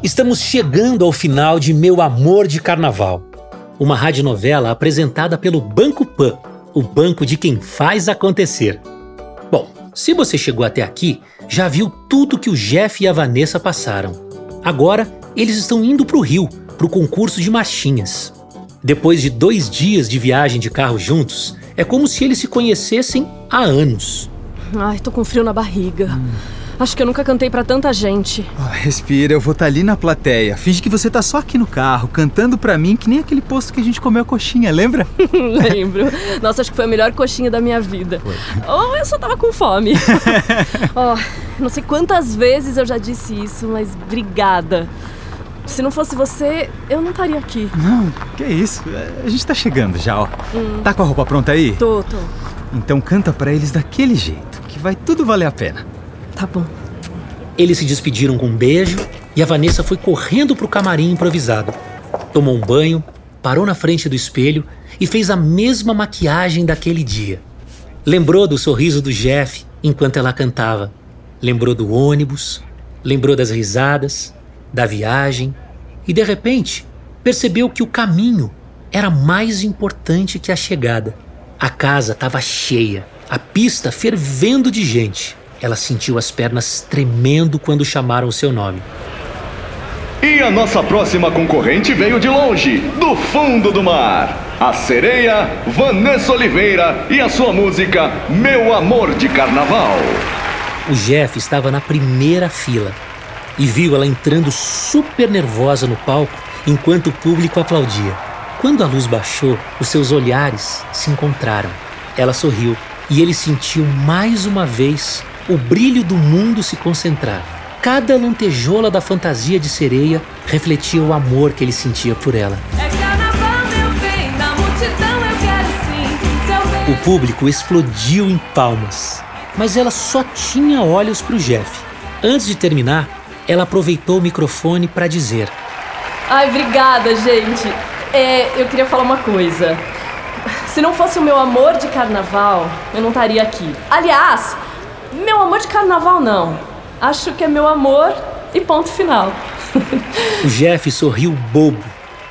Estamos chegando ao final de Meu Amor de Carnaval, uma radionovela apresentada pelo Banco Pan, o banco de quem faz acontecer. Bom, se você chegou até aqui, já viu tudo que o Jeff e a Vanessa passaram. Agora, eles estão indo para o Rio, para o concurso de marchinhas. Depois de dois dias de viagem de carro juntos, é como se eles se conhecessem há anos. Ai, tô com frio na barriga. Hum. Acho que eu nunca cantei para tanta gente. Oh, respira, eu vou estar tá ali na plateia. Finge que você tá só aqui no carro, cantando para mim que nem aquele posto que a gente comeu a coxinha, lembra? Lembro. Nossa, acho que foi a melhor coxinha da minha vida. Ou oh, eu só tava com fome. oh, não sei quantas vezes eu já disse isso, mas obrigada. Se não fosse você, eu não estaria aqui. Não, que isso. A gente tá chegando já, ó. Hum. Tá com a roupa pronta aí? Tô, tô. Então canta para eles daquele jeito, que vai tudo valer a pena. Tá bom. Eles se despediram com um beijo e a Vanessa foi correndo pro camarim improvisado. Tomou um banho, parou na frente do espelho e fez a mesma maquiagem daquele dia. Lembrou do sorriso do Jeff enquanto ela cantava. Lembrou do ônibus, lembrou das risadas, da viagem e de repente percebeu que o caminho era mais importante que a chegada. A casa estava cheia, a pista fervendo de gente. Ela sentiu as pernas tremendo quando chamaram o seu nome. E a nossa próxima concorrente veio de longe, do fundo do mar. A sereia Vanessa Oliveira e a sua música Meu Amor de Carnaval. O Jeff estava na primeira fila e viu ela entrando super nervosa no palco enquanto o público aplaudia. Quando a luz baixou, os seus olhares se encontraram. Ela sorriu e ele sentiu mais uma vez o brilho do mundo se concentrar. Cada lantejola da fantasia de sereia refletia o amor que ele sentia por ela. O público explodiu em palmas, mas ela só tinha olhos para o Jeff. Antes de terminar, ela aproveitou o microfone para dizer: Ai, obrigada, gente. É, eu queria falar uma coisa. Se não fosse o meu amor de carnaval, eu não estaria aqui. Aliás, meu amor de carnaval não. Acho que é meu amor e ponto final. o Jeff sorriu bobo,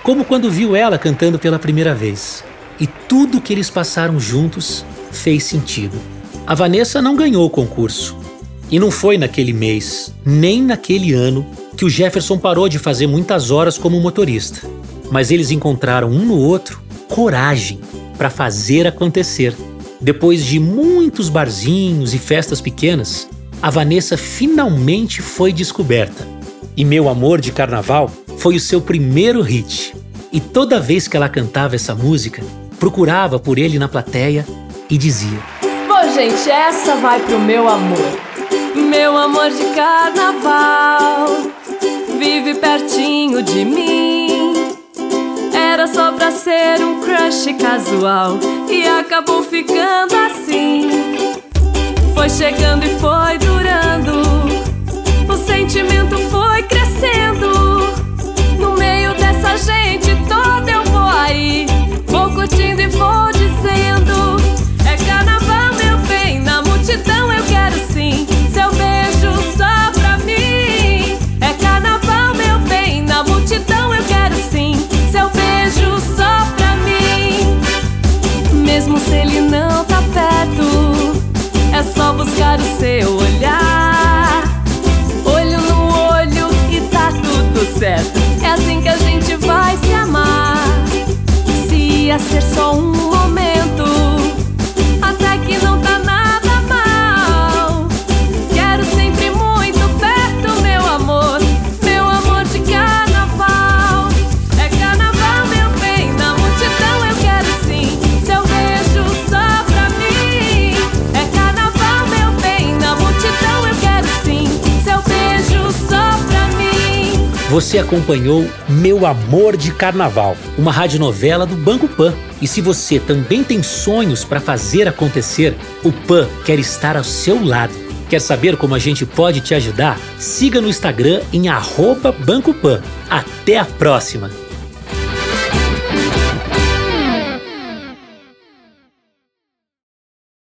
como quando viu ela cantando pela primeira vez. E tudo que eles passaram juntos fez sentido. A Vanessa não ganhou o concurso. E não foi naquele mês, nem naquele ano, que o Jefferson parou de fazer muitas horas como motorista. Mas eles encontraram um no outro coragem para fazer acontecer. Depois de muitos barzinhos e festas pequenas, a Vanessa finalmente foi descoberta. E Meu Amor de Carnaval foi o seu primeiro hit. E toda vez que ela cantava essa música, procurava por ele na plateia e dizia: Bom, gente, essa vai pro meu amor. Meu amor de carnaval vive pertinho de mim. Era só pra ser um crush casual e acabou ficando assim. Foi chegando e foi durando, o sentimento foi crescendo. Você acompanhou Meu Amor de Carnaval, uma radionovela do Banco Pan. E se você também tem sonhos para fazer acontecer, o Pan quer estar ao seu lado. Quer saber como a gente pode te ajudar? Siga no Instagram em arroba Banco Pan. Até a próxima!